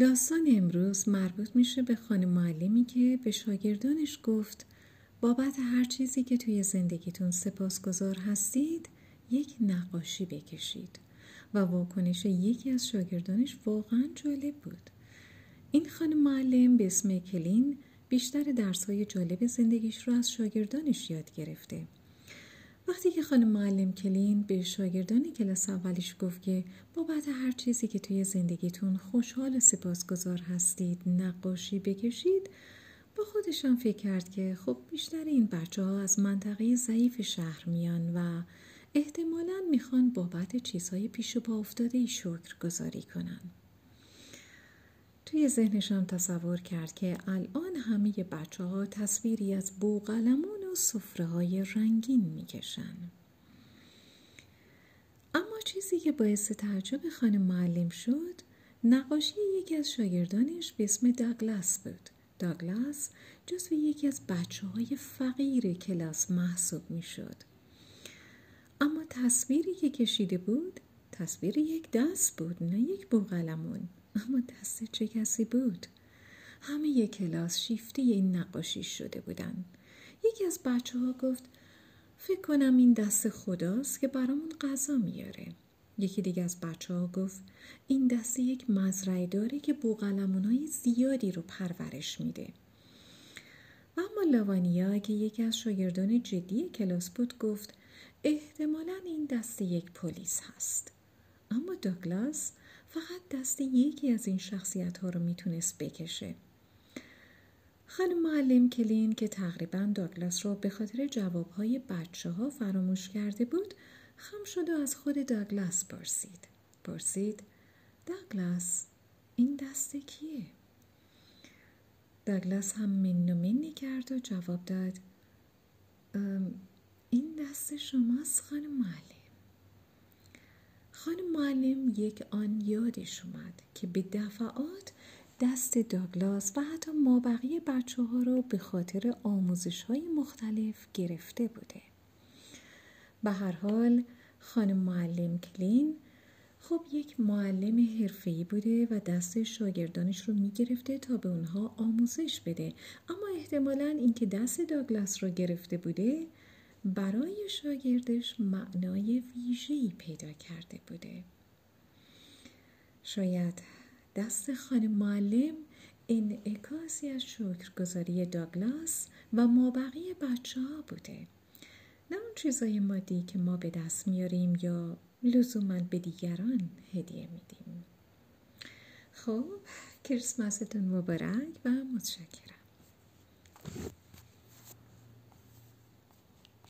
داستان امروز مربوط میشه به خانم معلمی که به شاگردانش گفت بابت هر چیزی که توی زندگیتون سپاسگزار هستید یک نقاشی بکشید و واکنش یکی از شاگردانش واقعا جالب بود. این خانم معلم به اسم کلین بیشتر درسهای جالب زندگیش رو از شاگردانش یاد گرفته. وقتی که خانم معلم کلین به شاگردان کلاس اولیش گفت که بابت هر چیزی که توی زندگیتون خوشحال و سپاسگزار هستید نقاشی بکشید با خودشان فکر کرد که خب بیشتر این بچه ها از منطقه ضعیف شهر میان و احتمالا می‌خوان بابت چیزهای پیش و پا افتاده ای شکر گذاری کنن. توی ذهنشان تصور کرد که الان همه بچه ها تصویری از بوغلمون و صفره های رنگین می‌کشن. اما چیزی که باعث تعجب خانم معلم شد نقاشی یکی از شاگردانش به اسم داگلاس بود. داگلاس جزو یکی از بچه های فقیر کلاس محسوب می شد. اما تصویری که کشیده بود تصویر یک دست بود نه یک بوغلمون اما دست چه کسی بود همه کلاس شیفته این نقاشی شده بودن یکی از بچه ها گفت فکر کنم این دست خداست که برامون غذا میاره. یکی دیگه از بچه ها گفت این دست یک مزرعه داره که بوغلمون های زیادی رو پرورش میده. اما لاوانیا که یکی از شاگردان جدی کلاس بود گفت احتمالا این دست یک پلیس هست. اما داگلاس فقط دست یکی از این شخصیت ها رو می‌تونست بکشه. خانم معلم کلین که تقریبا داگلاس رو به خاطر جوابهای بچه ها فراموش کرده بود خم شد و از خود داگلاس پرسید پرسید داگلاس این دست کیه؟ داگلاس هم من و منی کرد و جواب داد این دست شماست خانم معلم خانم معلم یک آن یادش اومد که به دفعات دست داگلاس و حتی مابقی بچه ها رو به خاطر آموزش های مختلف گرفته بوده. به هر حال خانم معلم کلین خب یک معلم حرفه‌ای بوده و دست شاگردانش رو می‌گرفته تا به اونها آموزش بده. اما احتمالا اینکه دست داگلاس رو گرفته بوده برای شاگردش معنای ویژه‌ای پیدا کرده بوده. شاید دست خانم معلم انعکاسی از شکرگزاری داگلاس و مابقی بچه ها بوده. نه اون چیزای مادی که ما به دست میاریم یا لزوما به دیگران هدیه میدیم. خب کریسمستون مبارک و متشکرم.